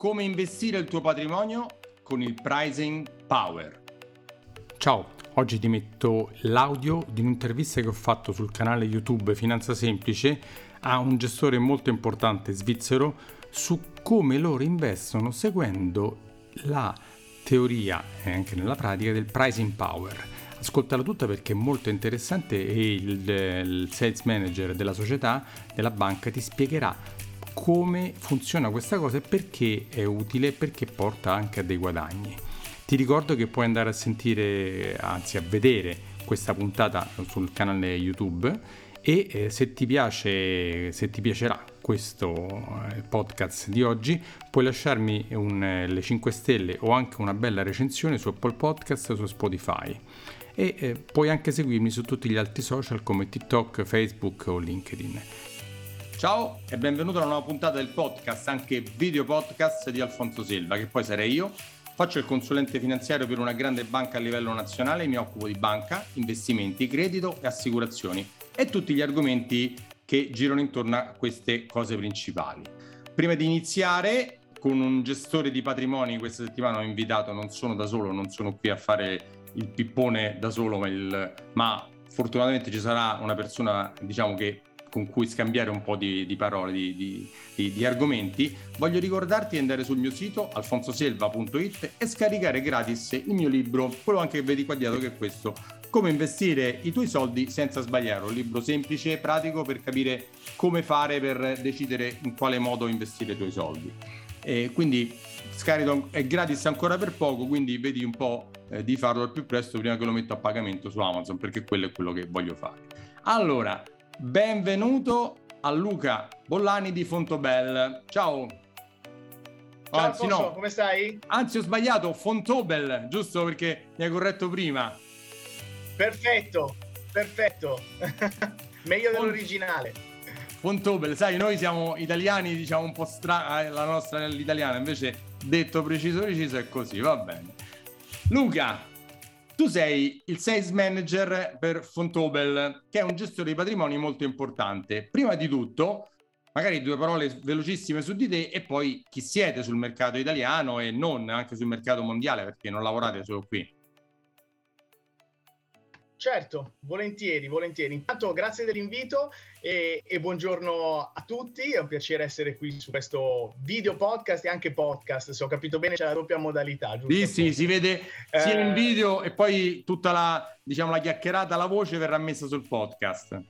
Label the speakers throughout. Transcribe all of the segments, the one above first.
Speaker 1: Come investire il tuo patrimonio con il pricing power.
Speaker 2: Ciao, oggi ti metto l'audio di un'intervista che ho fatto sul canale YouTube Finanza Semplice a un gestore molto importante svizzero su come loro investono seguendo la teoria e anche nella pratica del pricing power. Ascoltala tutta perché è molto interessante e il, il sales manager della società, della banca, ti spiegherà come funziona questa cosa e perché è utile e perché porta anche a dei guadagni. Ti ricordo che puoi andare a sentire, anzi a vedere questa puntata sul canale YouTube e eh, se ti piace, se ti piacerà questo eh, podcast di oggi, puoi lasciarmi un, eh, le 5 stelle o anche una bella recensione su Apple Podcast o su Spotify. E eh, puoi anche seguirmi su tutti gli altri social come TikTok, Facebook o LinkedIn.
Speaker 1: Ciao e benvenuto a una nuova puntata del podcast, anche video podcast di Alfonso Silva, che poi sarei io. Faccio il consulente finanziario per una grande banca a livello nazionale, mi occupo di banca, investimenti, credito e assicurazioni e tutti gli argomenti che girano intorno a queste cose principali. Prima di iniziare, con un gestore di patrimoni questa settimana ho invitato, non sono da solo, non sono qui a fare il pippone da solo, ma, il, ma fortunatamente ci sarà una persona diciamo che con cui scambiare un po' di, di parole, di, di, di, argomenti, voglio ricordarti di andare sul mio sito alfonsoselva.it e scaricare gratis il mio libro, quello anche che vedi qua dietro che è questo, come investire i tuoi soldi senza sbagliare, un libro semplice e pratico per capire come fare per decidere in quale modo investire i tuoi soldi. E quindi scarico è gratis ancora per poco, quindi vedi un po' eh, di farlo al più presto prima che lo metto a pagamento su Amazon, perché quello è quello che voglio fare. Allora, benvenuto a Luca Bollani di Fontobel. Ciao.
Speaker 3: Ciao Anzi, Alfonso, no. come stai?
Speaker 1: Anzi, ho sbagliato, Fontobel, giusto perché mi hai corretto prima.
Speaker 3: Perfetto, perfetto. Meglio Font- dell'originale.
Speaker 1: Fontobel, sai, noi siamo italiani, diciamo un po' strana, eh, la nostra l'italiana, invece detto preciso preciso è così, va bene. Luca, tu sei il sales manager per Fontobel, che è un gestore di patrimoni molto importante. Prima di tutto, magari due parole velocissime su di te e poi chi siete sul mercato italiano e non anche sul mercato mondiale, perché non lavorate solo qui.
Speaker 3: Certo, volentieri, volentieri. Intanto grazie dell'invito e, e, buongiorno a tutti. È un piacere essere qui su questo video podcast e anche podcast. Se ho capito bene, c'è la doppia modalità.
Speaker 1: Giusto? Sì, sì, si vede sia eh... in video e poi tutta la, diciamo, la chiacchierata, la voce verrà messa sul podcast.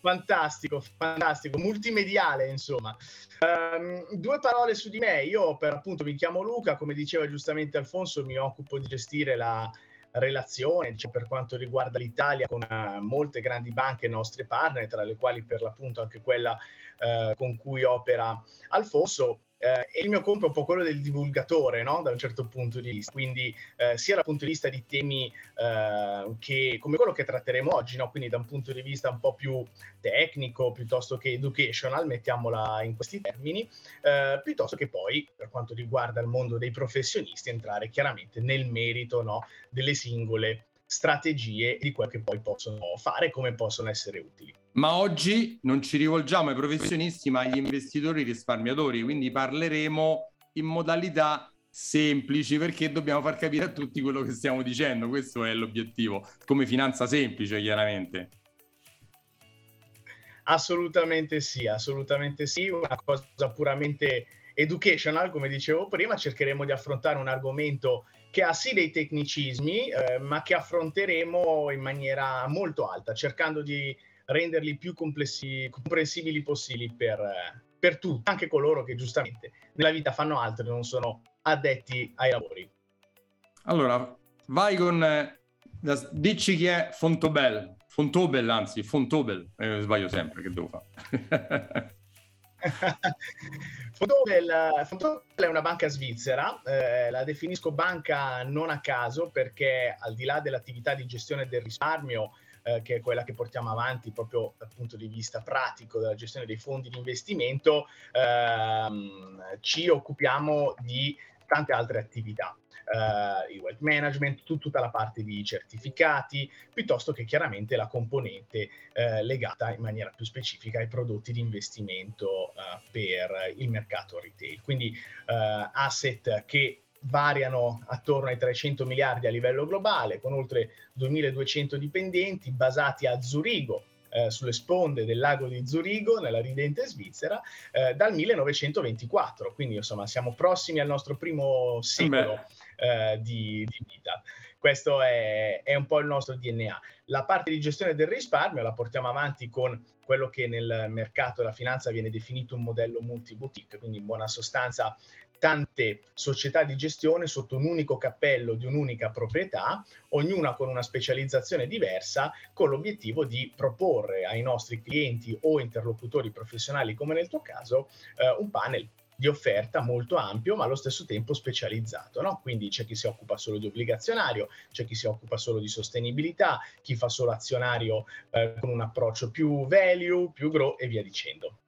Speaker 3: Fantastico, fantastico, multimediale insomma. Um, due parole su di me, io per appunto mi chiamo Luca, come diceva giustamente Alfonso, mi occupo di gestire la, relazione cioè, per quanto riguarda l'Italia con uh, molte grandi banche nostre partner, tra le quali per l'appunto anche quella uh, con cui opera Alfonso eh, e il mio compito è un po' quello del divulgatore, no? da un certo punto di vista, quindi eh, sia dal punto di vista di temi eh, che, come quello che tratteremo oggi, no? quindi da un punto di vista un po' più tecnico piuttosto che educational, mettiamola in questi termini, eh, piuttosto che poi per quanto riguarda il mondo dei professionisti entrare chiaramente nel merito no? delle singole strategie di quel che poi possono fare e come possono essere utili.
Speaker 1: Ma oggi non ci rivolgiamo ai professionisti, ma agli investitori risparmiatori, quindi parleremo in modalità semplici perché dobbiamo far capire a tutti quello che stiamo dicendo, questo è l'obiettivo, come finanza semplice chiaramente.
Speaker 3: Assolutamente sì, assolutamente sì, una cosa puramente educational, come dicevo prima, cercheremo di affrontare un argomento che ha sì dei tecnicismi, eh, ma che affronteremo in maniera molto alta, cercando di renderli più comprensibili possibili per, per tutti, anche coloro che giustamente nella vita fanno altro e non sono addetti ai lavori.
Speaker 1: Allora, vai con... Eh, dici chi è Fontobel, Fontobel anzi, Fontobel, eh, sbaglio sempre, che devo fare?
Speaker 3: Fontobel, Fontobel, è una banca svizzera, eh, la definisco banca non a caso perché al di là dell'attività di gestione del risparmio, eh, che è quella che portiamo avanti proprio dal punto di vista pratico della gestione dei fondi di investimento, ehm, ci occupiamo di tante altre attività. Eh, il wealth management, tut- tutta la parte di certificati, piuttosto che chiaramente la componente eh, legata in maniera più specifica ai prodotti di investimento eh, per il mercato retail. Quindi eh, asset che variano attorno ai 300 miliardi a livello globale, con oltre 2200 dipendenti basati a Zurigo, eh, sulle sponde del lago di Zurigo, nella ridente Svizzera, eh, dal 1924. Quindi, insomma, siamo prossimi al nostro primo secolo eh, di, di, vita. Questo è, è, un po' il nostro DNA. La parte di gestione del risparmio la portiamo avanti con quello che nel mercato della finanza viene definito un modello multi-boutique, quindi in buona sostanza tante società di gestione sotto un unico cappello di un'unica proprietà, ognuna con una specializzazione diversa, con l'obiettivo di proporre ai nostri clienti o interlocutori professionali, come nel tuo caso, eh, un panel di offerta molto ampio ma allo stesso tempo specializzato. No? Quindi c'è chi si occupa solo di obbligazionario, c'è chi si occupa solo di sostenibilità, chi fa solo azionario eh, con un approccio più value, più grow e via dicendo.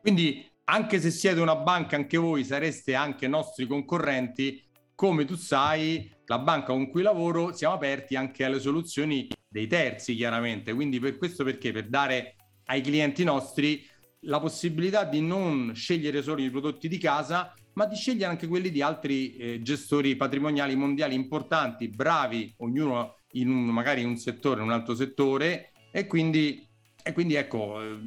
Speaker 1: Quindi anche se siete una banca, anche voi sareste anche nostri concorrenti, come tu sai, la banca con cui lavoro siamo aperti anche alle soluzioni dei terzi, chiaramente. Quindi per questo perché? Per dare ai clienti nostri la possibilità di non scegliere solo i prodotti di casa, ma di scegliere anche quelli di altri eh, gestori patrimoniali mondiali importanti, bravi, ognuno in un, magari in un settore, in un altro settore, e quindi e quindi ecco, eh,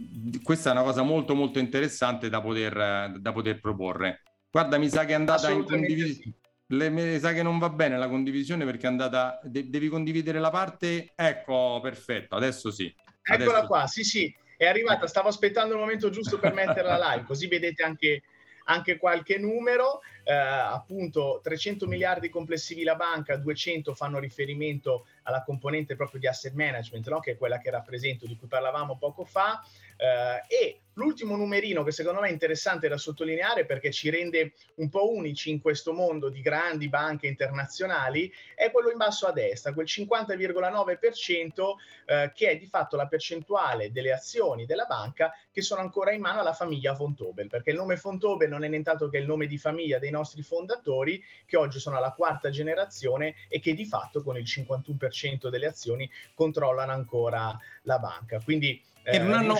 Speaker 1: questa è una cosa molto molto interessante da poter, da poter proporre. Guarda, mi sa che è andata in condivisione. Sì. mi sa che non va bene la condivisione perché è andata. De- devi condividere la parte. Ecco, perfetto, adesso sì.
Speaker 3: Eccola
Speaker 1: adesso
Speaker 3: qua, sì, sì, è arrivata. Stavo aspettando il momento giusto per metterla live, così vedete anche anche qualche numero, eh, appunto 300 miliardi complessivi la banca, 200 fanno riferimento alla componente proprio di asset management, no? che è quella che rappresento, di cui parlavamo poco fa, eh, e l'ultimo numerino che secondo me è interessante da sottolineare perché ci rende un po' unici in questo mondo di grandi banche internazionali è quello in basso a destra, quel 50,9% eh, che è di fatto la percentuale delle azioni della banca che sono ancora in mano alla famiglia Fontobel, perché il nome Fontobel non è nient'altro che il nome di famiglia dei nostri fondatori che oggi sono alla quarta generazione e che di fatto con il 51% delle azioni controllano ancora la banca. Quindi
Speaker 1: e, non hanno,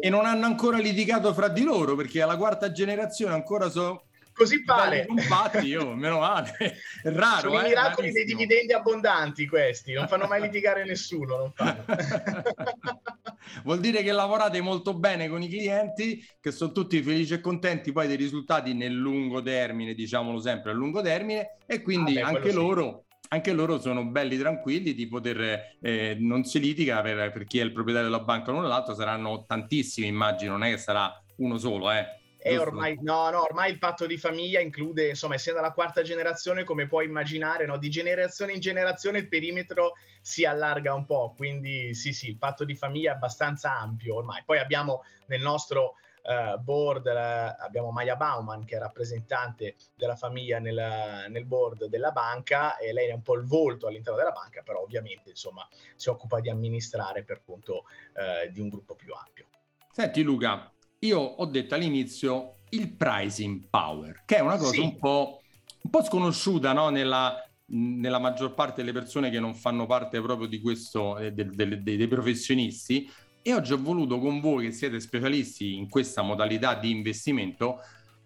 Speaker 1: e non hanno ancora litigato fra di loro perché alla quarta generazione ancora sono
Speaker 3: così pare.
Speaker 1: Infatti, io, meno male. È raro.
Speaker 3: Sono eh, i miracoli dei dividendi abbondanti questi, non fanno mai litigare nessuno.
Speaker 1: Vuol dire che lavorate molto bene con i clienti, che sono tutti felici e contenti poi dei risultati nel lungo termine, diciamolo sempre a lungo termine, e quindi ah, beh, anche loro anche loro sono belli tranquilli di poter, eh, non si litiga per, per, chi è il proprietario della banca o l'altro, saranno tantissimi immagino, non è che sarà uno solo, eh.
Speaker 3: E ormai, no, no, ormai il patto di famiglia include, insomma, essendo la quarta generazione, come puoi immaginare, no? di generazione in generazione il perimetro si allarga un po', quindi sì, sì, il patto di famiglia è abbastanza ampio ormai. Poi abbiamo nel nostro uh, board, uh, abbiamo Maya Bauman che è rappresentante della famiglia nel, nel, board della banca e lei è un po' il volto all'interno della banca, però ovviamente insomma si occupa di amministrare per conto uh, di un gruppo più ampio.
Speaker 1: Senti Luca, io ho detto all'inizio il pricing power, che è una cosa sì. un, po', un po' sconosciuta no? nella, nella maggior parte delle persone che non fanno parte proprio di questo, eh, de, de, de, dei professionisti, e oggi ho voluto con voi che siete specialisti in questa modalità di investimento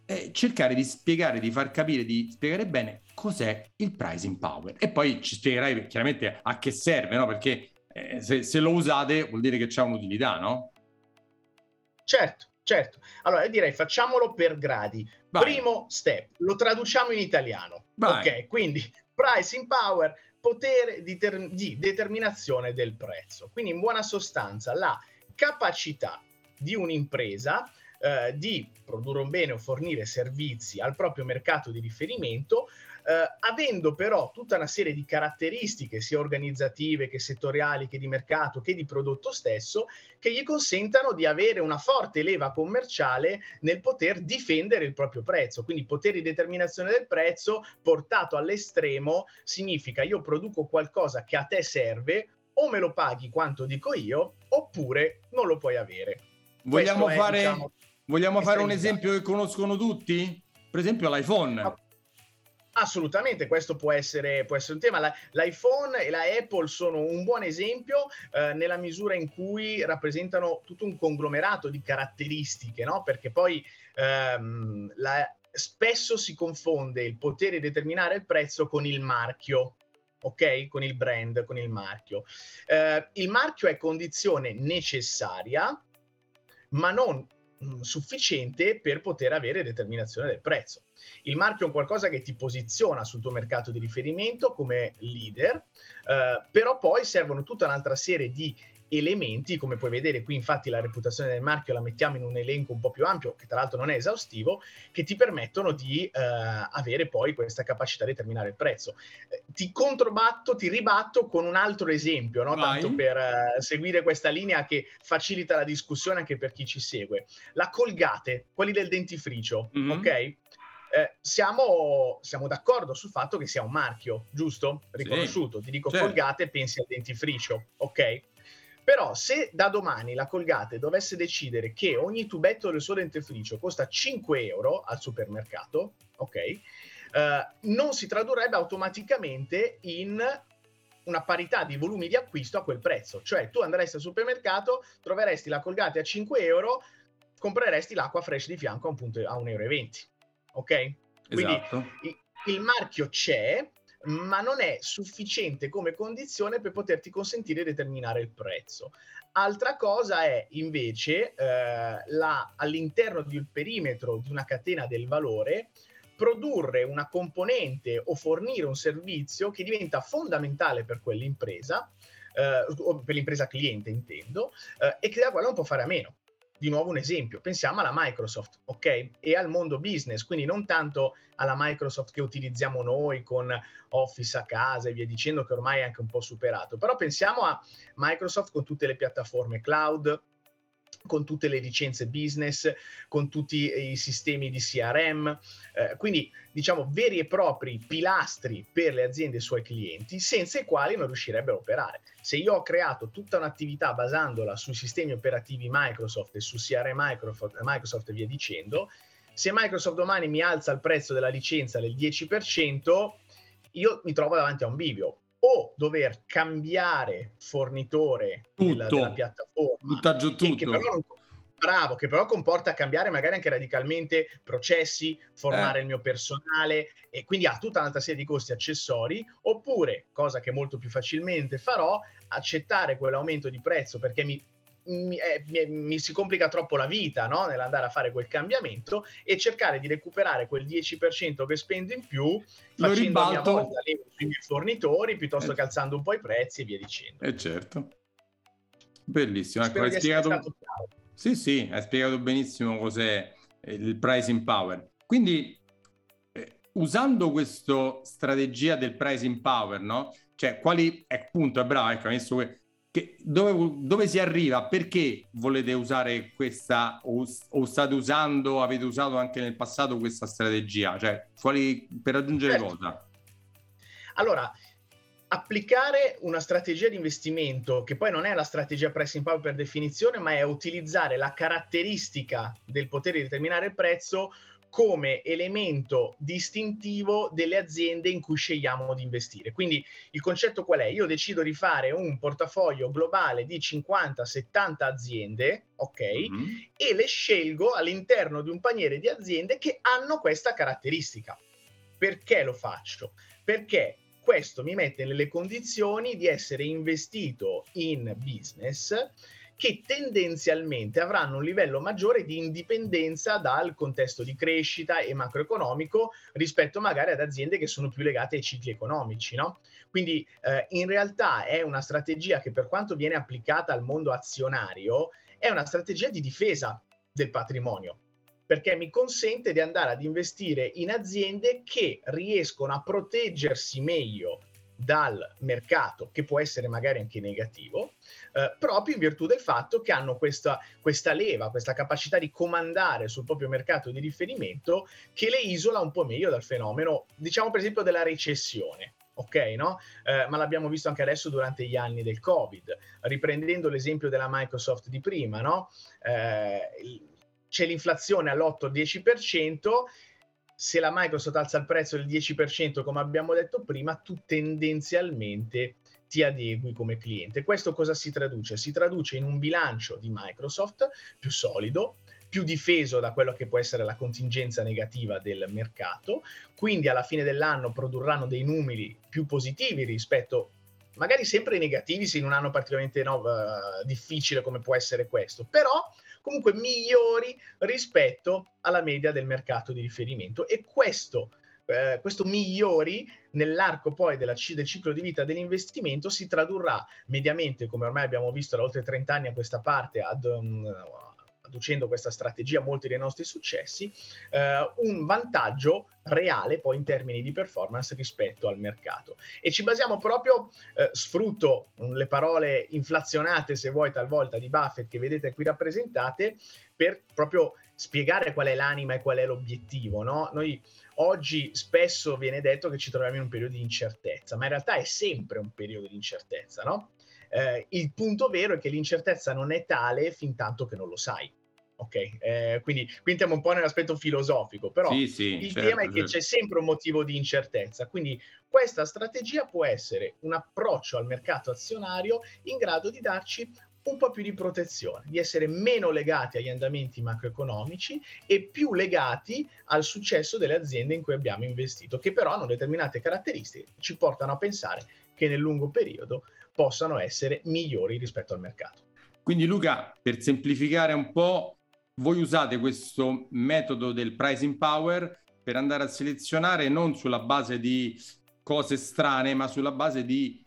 Speaker 1: eh, cercare di spiegare, di far capire, di spiegare bene cos'è il pricing power e poi ci spiegherai chiaramente a che serve, no? Perché eh, se, se, lo usate vuol dire che c'è un'utilità, no?
Speaker 3: Certo, certo. Allora io direi facciamolo per gradi. Vai. Primo step, lo traduciamo in italiano. Vai. Ok, quindi pricing power potere di, ter- di determinazione del prezzo. Quindi in buona sostanza la capacità di un'impresa eh, di produrre un bene o fornire servizi al proprio mercato di riferimento eh, avendo però tutta una serie di caratteristiche sia organizzative che settoriali che di mercato che di prodotto stesso che gli consentano di avere una forte leva commerciale nel poter difendere il proprio prezzo. Quindi potere di determinazione del prezzo portato all'estremo significa io produco qualcosa che a te serve o me lo paghi quanto dico io oppure non lo puoi avere.
Speaker 1: Vogliamo fare, diciamo, vogliamo fare un esempio che conoscono tutti? Per esempio l'iPhone.
Speaker 3: Assolutamente, questo può essere, può essere un tema. La, L'iPhone e la Apple sono un buon esempio eh, nella misura in cui rappresentano tutto un conglomerato di caratteristiche, no? perché poi ehm, la, spesso si confonde il potere di determinare il prezzo con il marchio. Ok, con il brand, con il marchio. Eh, il marchio è condizione necessaria, ma non mm, sufficiente per poter avere determinazione del prezzo. Il marchio è un qualcosa che ti posiziona sul tuo mercato di riferimento come leader, eh, però poi servono tutta un'altra serie di elementi, come puoi vedere qui infatti la reputazione del marchio la mettiamo in un elenco un po' più ampio, che tra l'altro non è esaustivo, che ti permettono di eh, avere poi questa capacità di determinare il prezzo. Eh, ti controbatto, ti ribatto con un altro esempio, no? tanto per eh, seguire questa linea che facilita la discussione anche per chi ci segue. La Colgate, quelli del dentifricio, mm-hmm. ok? Eh, siamo, siamo, d'accordo sul fatto che sia un marchio, giusto? Riconosciuto. Sì, Ti dico certo. Colgate, pensi al dentifricio, ok? Però se da domani la Colgate dovesse decidere che ogni tubetto del suo dentifricio costa 5 euro al supermercato, ok? Eh, non si tradurrebbe automaticamente in una parità di volumi di acquisto a quel prezzo. Cioè tu andresti al supermercato, troveresti la Colgate a 5 euro, compreresti l'acqua fresh di fianco a, un punto, a 1,20 euro ok? Quindi esatto. il, il marchio c'è, ma non è sufficiente come condizione per poterti consentire di determinare il prezzo. Altra cosa è invece eh, la, all'interno del perimetro di una catena del valore produrre una componente o fornire un servizio che diventa fondamentale per quell'impresa, eh, per l'impresa cliente intendo, eh, e che da quale non può fare a meno di nuovo un esempio, pensiamo alla Microsoft, ok? E al mondo business, quindi non tanto alla Microsoft che utilizziamo noi con Office a casa e via dicendo, che ormai è anche un po' superato, però pensiamo a Microsoft con tutte le piattaforme cloud, con tutte le licenze business, con tutti i sistemi di CRM, eh, quindi diciamo veri e propri pilastri per le aziende e i suoi clienti, senza i quali non riuscirebbero a operare. Se io ho creato tutta un'attività basandola sui sistemi operativi Microsoft e su CRM Microsoft, Microsoft e via dicendo, se Microsoft domani mi alza il prezzo della licenza del 10%, io mi trovo davanti a un bivio o dover cambiare fornitore della, della, piattaforma,
Speaker 1: tutto.
Speaker 3: Che, che però non, bravo, che però comporta cambiare magari anche radicalmente processi, formare eh. il mio personale e quindi ha tutta un'altra serie di costi accessori, oppure, cosa che molto più facilmente farò, accettare quell'aumento di prezzo perché mi mi, eh, mi, mi, si complica troppo la vita no? nell'andare a fare quel cambiamento e cercare di recuperare quel 10% che spendo in più facendo a mia volta le sui miei fornitori piuttosto eh. che alzando un po' i prezzi e via dicendo.
Speaker 1: Eh certo. Bellissimo. Ecco, hai spiegato... Sì, sì, hai spiegato benissimo cos'è il pricing power. Quindi, eh, usando questa strategia del pricing power, no? Cioè, quali, appunto, è bravo, ecco, che, dove, dove, si arriva? Perché volete usare questa o, o, state usando, avete usato anche nel passato questa strategia? Cioè, quali, per raggiungere certo. cosa?
Speaker 3: Allora, applicare una strategia di investimento che poi non è la strategia pricing power per definizione, ma è utilizzare la caratteristica del potere di determinare il prezzo come elemento distintivo delle aziende in cui scegliamo di investire. Quindi il concetto qual è? Io decido di fare un portafoglio globale di 50-70 aziende, ok? Mm-hmm. E le scelgo all'interno di un paniere di aziende che hanno questa caratteristica. Perché lo faccio? Perché questo mi mette nelle condizioni di essere investito in business che tendenzialmente avranno un livello maggiore di indipendenza dal contesto di crescita e macroeconomico rispetto magari ad aziende che sono più legate ai cicli economici. No? Quindi eh, in realtà è una strategia che per quanto viene applicata al mondo azionario è una strategia di difesa del patrimonio perché mi consente di andare ad investire in aziende che riescono a proteggersi meglio dal mercato, che può essere magari anche negativo, eh, proprio in virtù del fatto che hanno questa, questa leva, questa capacità di comandare sul proprio mercato di riferimento che le isola un po' meglio dal fenomeno, diciamo per esempio della recessione. Ok, no? Eh, ma l'abbiamo visto anche adesso durante gli anni del Covid. Riprendendo l'esempio della Microsoft di prima, no? Eh, c'è l'inflazione all'8-10%, se la Microsoft alza il prezzo del 10%, come abbiamo detto prima, tu tendenzialmente ti adegui come cliente. Questo cosa si traduce? Si traduce in un bilancio di Microsoft più solido, più difeso da quello che può essere la contingenza negativa del mercato, quindi alla fine dell'anno produrranno dei numeri più positivi rispetto magari sempre negativi se in un anno particolarmente no, uh, difficile come può essere questo, però comunque migliori rispetto alla media del mercato di riferimento. E questo eh, questo migliori nell'arco poi della, del ciclo di vita dell'investimento si tradurrà mediamente, come ormai abbiamo visto da oltre 30 anni a questa parte, ad un, adducendo questa strategia molti dei nostri successi, eh, un vantaggio reale poi in termini di performance rispetto al mercato. E ci basiamo proprio, eh, sfrutto le parole inflazionate, se vuoi, talvolta di Buffett che vedete qui rappresentate, per proprio spiegare qual è l'anima e qual è l'obiettivo. No? Noi oggi spesso viene detto che ci troviamo in un periodo di incertezza, ma in realtà è sempre un periodo di incertezza, no? Eh, il punto vero è che l'incertezza non è tale fin tanto che non lo sai. Ok, eh, quindi qui entriamo un po' nell'aspetto filosofico, però sì, sì, il certo, tema è che certo. c'è sempre un motivo di incertezza, quindi questa strategia può essere un approccio al mercato azionario in grado di darci un po' più di protezione, di essere meno legati agli andamenti macroeconomici e più legati al successo delle aziende in cui abbiamo investito, che però hanno determinate caratteristiche che ci portano a pensare che nel lungo periodo possano essere migliori rispetto al mercato.
Speaker 1: Quindi Luca, per semplificare un po', voi usate questo metodo del pricing power per andare a selezionare non sulla base di cose strane, ma sulla base di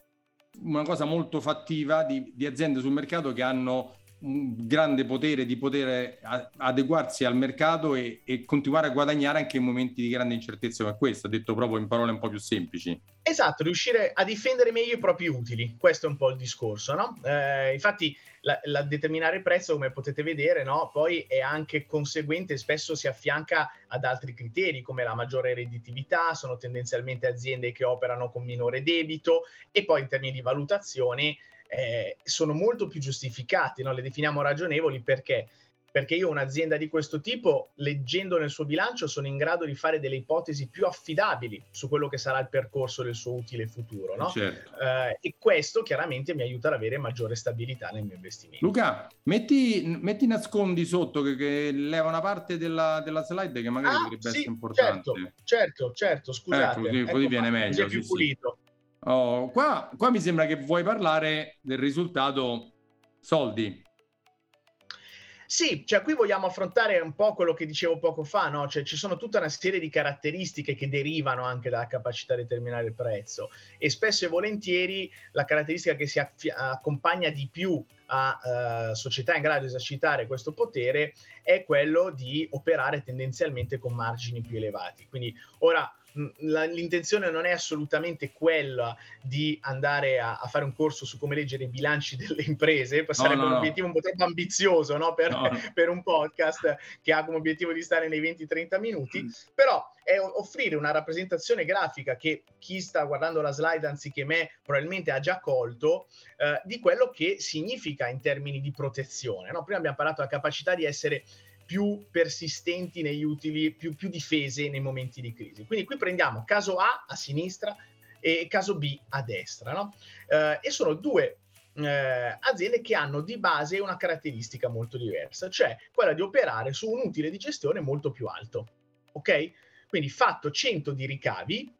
Speaker 1: una cosa molto fattiva di, di aziende sul mercato che hanno un grande potere di poter adeguarsi al mercato e, e, continuare a guadagnare anche in momenti di grande incertezza come questo, detto proprio in parole un po' più semplici.
Speaker 3: Esatto, riuscire a difendere meglio i propri utili, questo è un po' il discorso, no? Eh, infatti la, la, determinare il prezzo, come potete vedere, no? poi è anche conseguente, spesso si affianca ad altri criteri come la maggiore redditività, sono tendenzialmente aziende che operano con minore debito e poi in termini di valutazione eh, sono molto più giustificati, no? le definiamo ragionevoli perché? Perché io un'azienda di questo tipo, leggendo nel suo bilancio, sono in grado di fare delle ipotesi più affidabili su quello che sarà il percorso del suo utile futuro. No? Certo. Eh, e questo chiaramente mi aiuta ad avere maggiore stabilità nel mio investimento.
Speaker 1: Luca, metti, metti nascondi sotto che, che, leva una parte della, della slide che magari ah, potrebbe sì, essere importante.
Speaker 3: Certo, certo, certo scusate.
Speaker 1: Ecco, così, così viene meglio.
Speaker 3: Più sì, pulito. Sì.
Speaker 1: Oh, qua, qua mi sembra che vuoi parlare del risultato soldi.
Speaker 3: Sì, cioè qui vogliamo affrontare un po' quello che dicevo poco fa, no? Cioè ci sono tutta una serie di caratteristiche che derivano anche dalla capacità di determinare il prezzo e spesso e volentieri la caratteristica che si affi- accompagna di più a uh, società in grado di esercitare questo potere è quello di operare tendenzialmente con margini più elevati. Quindi ora la, l'intenzione non è assolutamente quella di andare a, a, fare un corso su come leggere i bilanci delle imprese, sarebbe no, no, un obiettivo un po' troppo ambizioso no? per, per, un podcast che ha come obiettivo di stare nei 20-30 minuti, mm. però è offrire una rappresentazione grafica che chi sta guardando la slide anziché me probabilmente ha già colto eh, di quello che significa in termini di protezione. Prima abbiamo parlato della capacità di essere più persistenti negli utili, più, più difese nei momenti di crisi. Quindi qui prendiamo caso A a sinistra e caso B a destra, no? eh, e sono due eh, aziende che hanno di base una caratteristica molto diversa, cioè quella di operare su un utile di gestione molto più alto. Ok? Quindi fatto 100 di ricavi,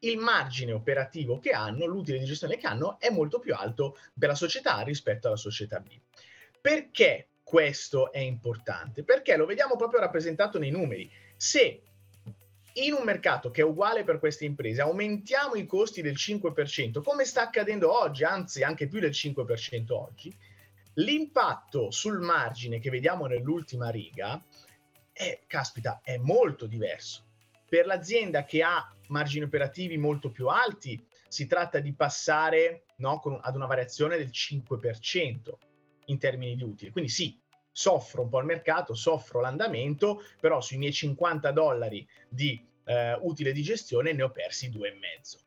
Speaker 3: il margine operativo che hanno, l'utile di gestione che hanno, è molto più alto per la società rispetto alla società B. Perché questo è importante perché lo vediamo proprio rappresentato nei numeri. Se in un mercato che è uguale per queste imprese aumentiamo i costi del 5%, come sta accadendo oggi, anzi anche più del 5% oggi, l'impatto sul margine che vediamo nell'ultima riga è, caspita, è molto diverso. Per l'azienda che ha margini operativi molto più alti, si tratta di passare no, con, ad una variazione del 5% in termini di utili. Quindi sì, soffro un po' il mercato, soffro l'andamento, però sui miei 50 dollari di eh, utile di gestione ne ho persi due e mezzo.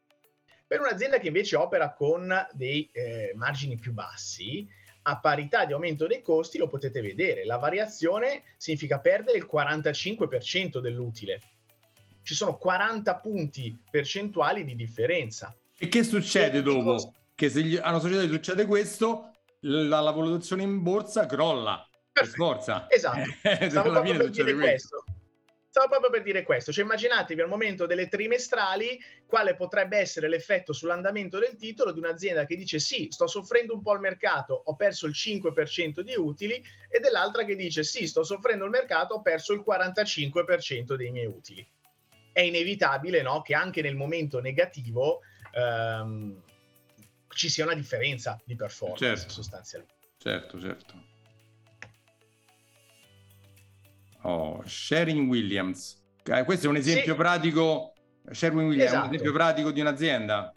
Speaker 3: Per un'azienda che invece opera con dei eh, margini più bassi, a parità di aumento dei costi, lo potete vedere, la variazione significa perdere il 45% dell'utile. ci sono 40 punti percentuali di differenza.
Speaker 1: E che succede dopo? Che se gli, a una società succede questo, la, la valutazione in borsa crolla. Per forza.
Speaker 3: Esatto. Stavo proprio per dire questo. questo. Stavo proprio per dire questo, cioè immaginatevi al momento delle trimestrali quale potrebbe essere l'effetto sull'andamento del titolo di un'azienda che dice sì, sto soffrendo un po' il mercato, ho perso il 5% di utili e dell'altra che dice sì, sto soffrendo il mercato, ho perso il 45% dei miei utili. È inevitabile no, che anche nel momento negativo ehm, ci sia una differenza di performance certo. sostanzialmente.
Speaker 1: Certo, certo. Oh, Sharing Williams. Eh, questo è un esempio sì. pratico. Sherwin Williams esatto. è un esempio pratico di un'azienda.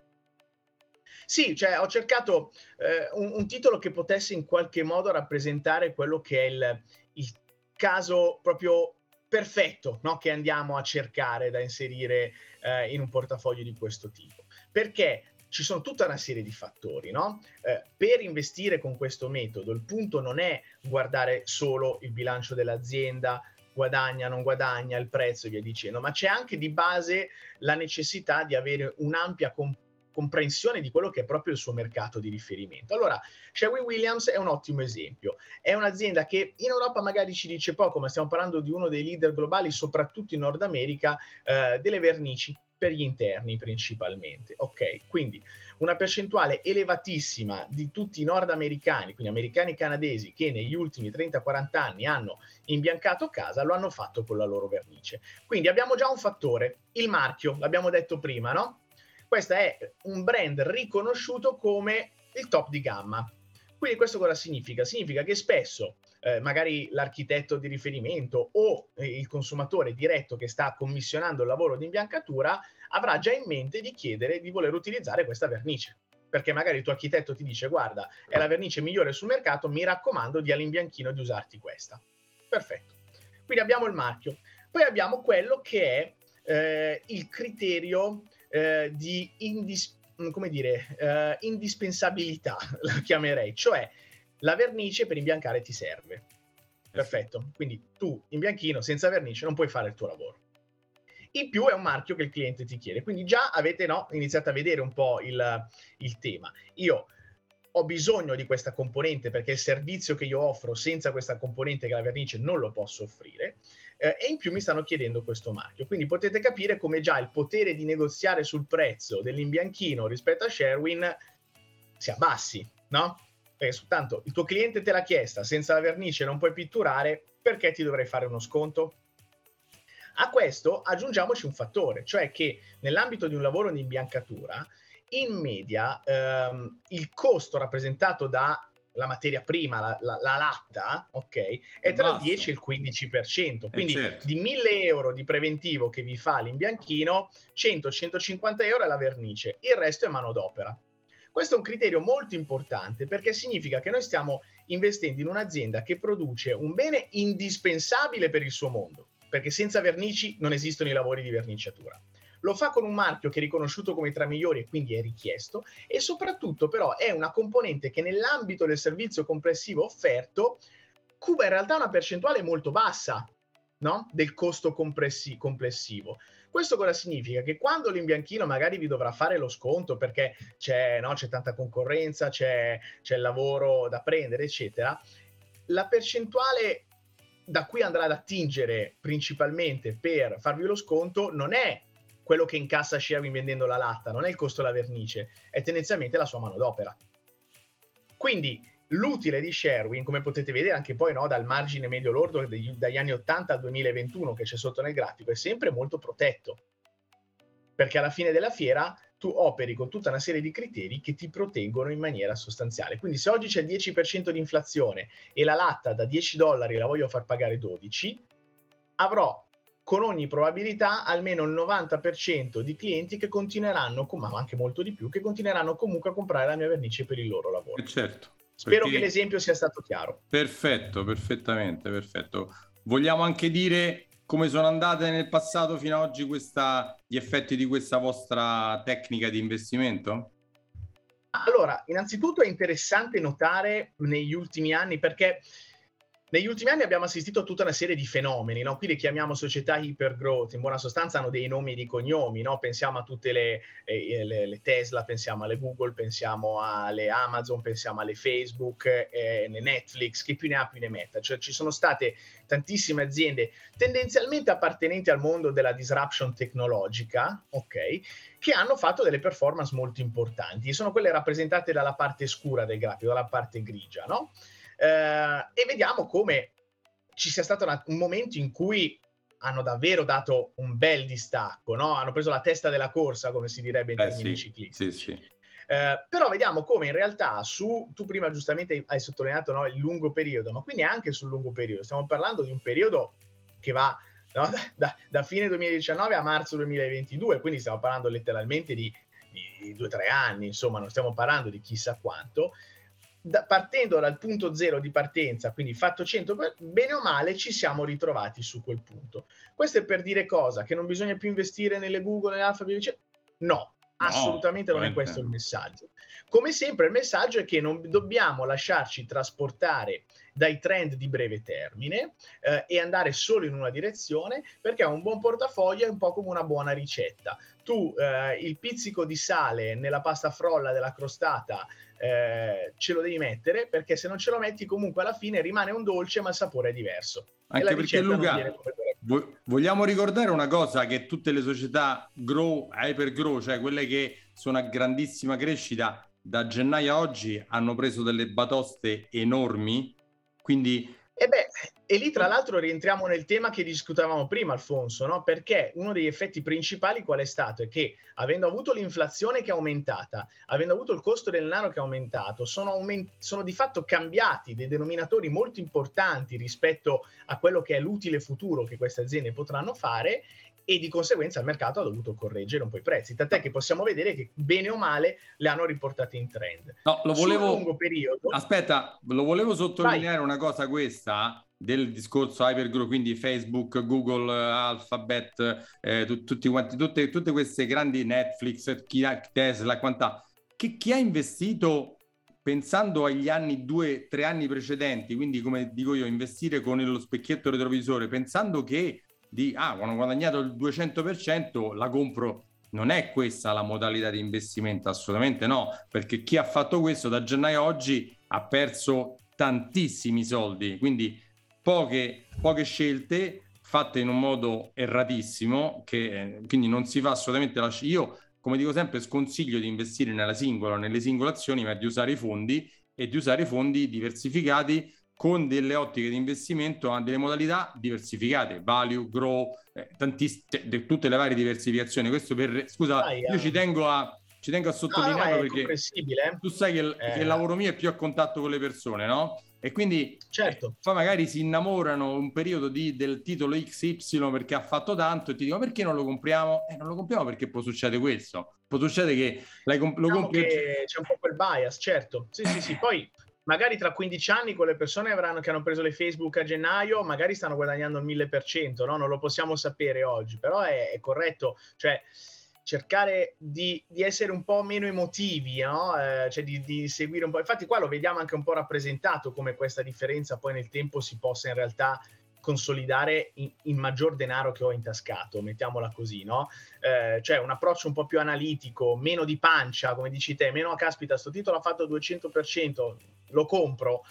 Speaker 3: Sì, cioè ho cercato eh, un, un, titolo che potesse in qualche modo rappresentare quello che è il, il caso proprio perfetto no? che andiamo a cercare da inserire eh, in un portafoglio di questo tipo. Perché ci sono tutta una serie di fattori, no? Eh, per investire con questo metodo il punto non è guardare solo il bilancio dell'azienda, guadagna, non guadagna, il prezzo e via dicendo, ma c'è anche di base la necessità di avere un'ampia comp- comprensione di quello che è proprio il suo mercato di riferimento. Allora, Sherwin Williams è un ottimo esempio. È un'azienda che in Europa magari ci dice poco, ma stiamo parlando di uno dei leader globali, soprattutto in Nord America, eh, delle vernici per gli interni principalmente. Ok, quindi una percentuale elevatissima di tutti i nordamericani, quindi americani e canadesi, che negli ultimi 30-40 anni hanno imbiancato casa, lo hanno fatto con la loro vernice. Quindi abbiamo già un fattore, il marchio, l'abbiamo detto prima, no? Questo è un brand riconosciuto come il top di gamma. Quindi questo cosa significa? Significa che spesso eh, magari l'architetto di riferimento o eh, il consumatore diretto che sta commissionando il lavoro di imbiancatura avrà già in mente di chiedere di voler utilizzare questa vernice. Perché magari il tuo architetto ti dice guarda, è la vernice migliore sul mercato, mi raccomando di all'imbianchino di usarti questa. Perfetto. Quindi abbiamo il marchio. Poi abbiamo quello che è eh, il criterio eh, di indis- dire, eh, indispensabilità, la chiamerei, cioè la vernice per imbiancare ti serve. Perfetto. Quindi tu in bianchino senza vernice non puoi fare il tuo lavoro. In più è un marchio che il cliente ti chiede. Quindi già avete no, iniziato a vedere un po' il, il tema. Io ho bisogno di questa componente perché il servizio che io offro senza questa componente che è la vernice non lo posso offrire eh, e in più mi stanno chiedendo questo marchio. Quindi potete capire come già il potere di negoziare sul prezzo dell'imbianchino rispetto a Sherwin si abbassi, no? Perché soltanto il tuo cliente te l'ha chiesta, senza la vernice non puoi pitturare, perché ti dovrei fare uno sconto? A questo aggiungiamoci un fattore, cioè che nell'ambito di un lavoro di imbiancatura, in media ehm, il costo rappresentato dalla materia prima, la, la, la latta, ok, è tra il 10 e il 15%. Eh, Quindi certo. di 1000 euro di preventivo che vi fa l'imbianchino, 100-150 euro è la vernice, il resto è manodopera. Questo è un criterio molto importante perché significa che noi stiamo investendo in un'azienda che produce un bene indispensabile per il suo mondo, perché senza vernici non esistono i lavori di verniciatura. Lo fa con un marchio che è riconosciuto come tra i migliori e quindi è richiesto e soprattutto però è una componente che nell'ambito del servizio complessivo offerto cuba in realtà una percentuale molto bassa no? del costo complessivo. Questo cosa significa? Che quando l'imbianchino magari vi dovrà fare lo sconto perché c'è, no, c'è tanta concorrenza, c'è, c'è lavoro da prendere, eccetera, la percentuale da cui andrà ad attingere principalmente per farvi lo sconto non è quello che incassa Sherwin vendendo la latta, non è il costo della vernice, è tendenzialmente la sua manodopera. Quindi L'utile di Sherwin, come potete vedere anche poi no, dal margine medio lordo degli, dagli anni 80 al 2021 che c'è sotto nel grafico, è sempre molto protetto. Perché alla fine della fiera tu operi con tutta una serie di criteri che ti proteggono in maniera sostanziale. Quindi se oggi c'è il 10% di inflazione e la latta da 10 dollari la voglio far pagare 12, avrò con ogni probabilità almeno il 90% di clienti che continueranno, ma anche molto di più, che continueranno comunque a comprare la mia vernice per il loro lavoro.
Speaker 1: Eh, certo.
Speaker 3: Spero Perché... che l'esempio sia stato chiaro.
Speaker 1: Perfetto, perfettamente, perfetto. Vogliamo anche dire come sono andate nel passato fino ad oggi questa, gli effetti di questa vostra tecnica di investimento?
Speaker 3: Allora, innanzitutto è interessante notare negli ultimi anni perché negli ultimi anni abbiamo assistito a tutta una serie di fenomeni, no? qui le chiamiamo società hypergrowth, in buona sostanza hanno dei nomi e dei cognomi, no? pensiamo a tutte le, eh, le, le, Tesla, pensiamo alle Google, pensiamo alle Amazon, pensiamo alle Facebook, eh, Netflix, che più ne ha più ne metta, cioè ci sono state tantissime aziende tendenzialmente appartenenti al mondo della disruption tecnologica, ok, che hanno fatto delle performance molto importanti, sono quelle rappresentate dalla parte scura del grafico, dalla parte grigia, no? Eh, e vediamo come ci sia stato una, un momento in cui hanno davvero dato un bel distacco, no? hanno preso la testa della corsa, come si direbbe in eh, termini sì, ciclistici. Sì, sì. Eh, però vediamo come in realtà su, tu prima giustamente hai sottolineato no, il lungo periodo, ma quindi anche sul lungo periodo, stiamo parlando di un periodo che va no, da, da, fine 2019 a marzo 2022, quindi stiamo parlando letteralmente di, di due o tre anni, insomma non stiamo parlando di chissà quanto, da, partendo dal punto zero di partenza, quindi fatto 100, bene o male ci siamo ritrovati su quel punto. Questo è per dire cosa? Che non bisogna più investire nelle Google, nelle Alphabet? No, assolutamente no, non è questo il messaggio. Come sempre il messaggio è che non dobbiamo lasciarci trasportare dai trend di breve termine eh, e andare solo in una direzione perché un buon portafoglio è un po' come una buona ricetta. Tu eh, il pizzico di sale nella pasta frolla della crostata eh, ce lo devi mettere perché se non ce lo metti comunque alla fine rimane un dolce ma il sapore è diverso.
Speaker 1: Anche perché Luca, vogliamo ricordare una cosa che tutte le società grow, hyper grow, cioè quelle che sono a grandissima crescita da gennaio a oggi hanno preso delle batoste enormi, quindi
Speaker 3: e beh, e lì tra l'altro rientriamo nel tema che discutevamo prima, Alfonso, no? perché uno degli effetti principali qual è stato? È che avendo avuto l'inflazione che è aumentata, avendo avuto il costo del denaro che è aumentato, sono, aument- sono di fatto cambiati dei denominatori molto importanti rispetto a quello che è l'utile futuro che queste aziende potranno fare e di conseguenza il mercato ha dovuto correggere un po' i prezzi, tant'è che possiamo vedere che bene o male le hanno riportate in trend.
Speaker 1: No, lo volevo... Sul lungo periodo... Aspetta, lo volevo sottolineare Vai. una cosa questa del discorso hypergrowth, quindi Facebook, Google, Alphabet, eh, t- tutti quanti, tutte, tutte, queste grandi Netflix, Tesla, quanta, che chi ha investito pensando agli anni due, tre anni precedenti, quindi come dico io, investire con lo specchietto retrovisore, pensando che di ah, ho guadagnato il 200% la compro. Non è questa la modalità di investimento, assolutamente no, perché chi ha fatto questo da gennaio a oggi ha perso tantissimi soldi, quindi poche, poche scelte fatte in un modo erratissimo, che eh, quindi non si fa assolutamente la... Io, come dico sempre, sconsiglio di investire nella singola, nelle singole azioni, ma di usare i fondi e di usare i fondi diversificati con delle ottiche di investimento a delle modalità diversificate, value, grow, eh, tantiss- cioè, tutte le varie diversificazioni. Questo per scusa, ah, io ci tengo a, ci tengo a sottolineare no, no, perché tu sai che, eh. che, il lavoro mio è più a contatto con le persone, no? E quindi certo. poi magari si innamorano un periodo di, del titolo XY perché ha fatto tanto e ti dicono perché non lo compriamo? Eh, non lo compriamo perché può succedere questo. Può succedere che comp-
Speaker 3: lo diciamo compri... C'è un po' quel bias, certo. Sì, sì, sì. Poi magari tra 15 anni quelle persone avranno, che hanno preso le Facebook a gennaio magari stanno guadagnando il 1000%, no? non lo possiamo sapere oggi, però è, è corretto, cioè cercare di, di, essere un po' meno emotivi, no? eh, cioè di, di, seguire un po'. Infatti qua lo vediamo anche un po' rappresentato come questa differenza poi nel tempo si possa in realtà consolidare in, in, maggior denaro che ho intascato, mettiamola così, no? Eh, cioè un approccio un po' più analitico, meno di pancia, come dici te, meno, caspita, sto titolo ha fatto 200%, lo compro,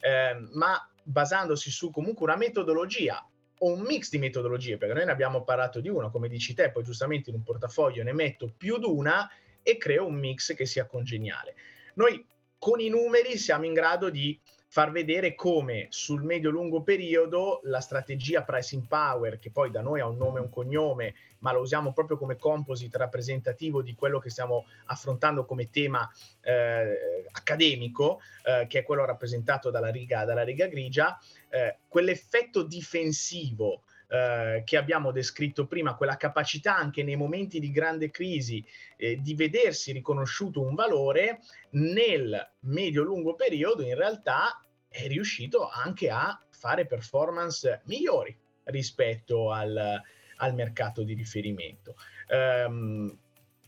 Speaker 3: eh, ma basandosi su comunque una metodologia o un mix di metodologie, perché noi ne abbiamo parlato di una, come dici te, poi giustamente in un portafoglio ne metto più di una e creo un mix che sia congeniale. Noi con i numeri siamo in grado di far vedere come sul medio-lungo periodo la strategia pricing power, che poi da noi ha un nome e un cognome, ma lo usiamo proprio come composite rappresentativo di quello che stiamo affrontando come tema eh, accademico, eh, che è quello rappresentato dalla riga, dalla riga grigia, eh, quell'effetto difensivo eh, che abbiamo descritto prima, quella capacità anche nei momenti di grande crisi eh, di vedersi riconosciuto un valore nel medio-lungo periodo, in realtà è riuscito anche a fare performance migliori rispetto al, al mercato di riferimento. Um,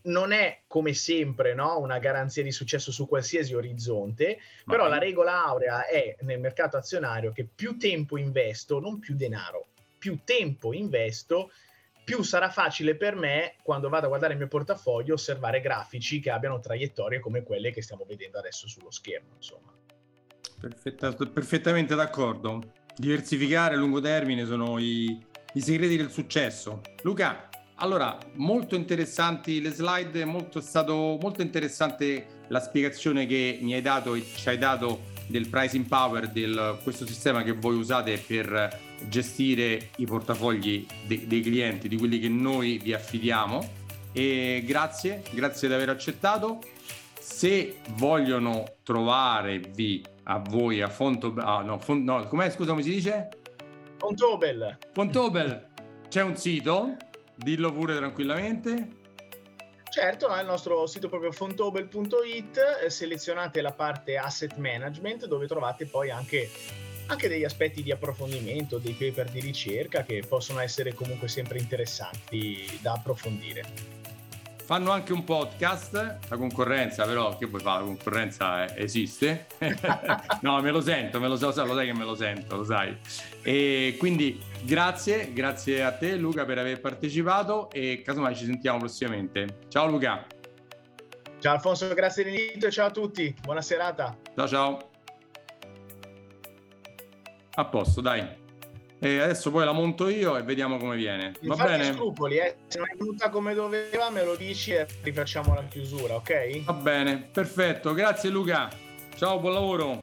Speaker 3: non è come sempre no, una garanzia di successo su qualsiasi orizzonte, Ma però la regola aurea è nel mercato azionario che più tempo investo, non più denaro, più tempo investo, più sarà facile per me, quando vado a guardare il mio portafoglio, osservare grafici che abbiano traiettorie come quelle che stiamo vedendo adesso sullo schermo. Insomma.
Speaker 1: Perfetta, perfettamente d'accordo. Diversificare a lungo termine sono i, i segreti del successo. Luca, allora, molto interessanti le slide, molto, è stato molto interessante la spiegazione che mi hai dato e ci hai dato del pricing power, di questo sistema che voi usate per gestire i portafogli de, dei clienti, di quelli che noi vi affidiamo. E grazie, grazie di aver accettato. Se vogliono trovarvi a voi a Fonto... Ah, no, font, no, com'è? Scusa, come si dice?
Speaker 3: Fontobel.
Speaker 1: Fontobel. C'è un sito Dillo pure tranquillamente.
Speaker 3: Certo, nel nostro sito proprio fontobel.it eh, selezionate la parte asset management dove trovate poi anche, anche degli aspetti di approfondimento, dei paper di ricerca che possono essere comunque sempre interessanti da approfondire.
Speaker 1: Fanno anche un podcast, la concorrenza però, che vuoi fare? La concorrenza esiste. no, me lo sento, me lo so, lo sai che me lo sento, lo sai. E quindi grazie, grazie a te Luca per aver partecipato e casomai ci sentiamo prossimamente. Ciao Luca.
Speaker 3: Ciao Alfonso, grazie dell'invito e ciao a tutti. Buona serata.
Speaker 1: Ciao ciao. A posto, dai. E adesso poi la monto io e vediamo come viene. Va
Speaker 3: Infatti
Speaker 1: bene?
Speaker 3: scrupoli, eh. Se non è venuta come doveva, me lo dici e rifacciamo la chiusura, ok?
Speaker 1: Va bene, perfetto. Grazie Luca. Ciao, buon lavoro.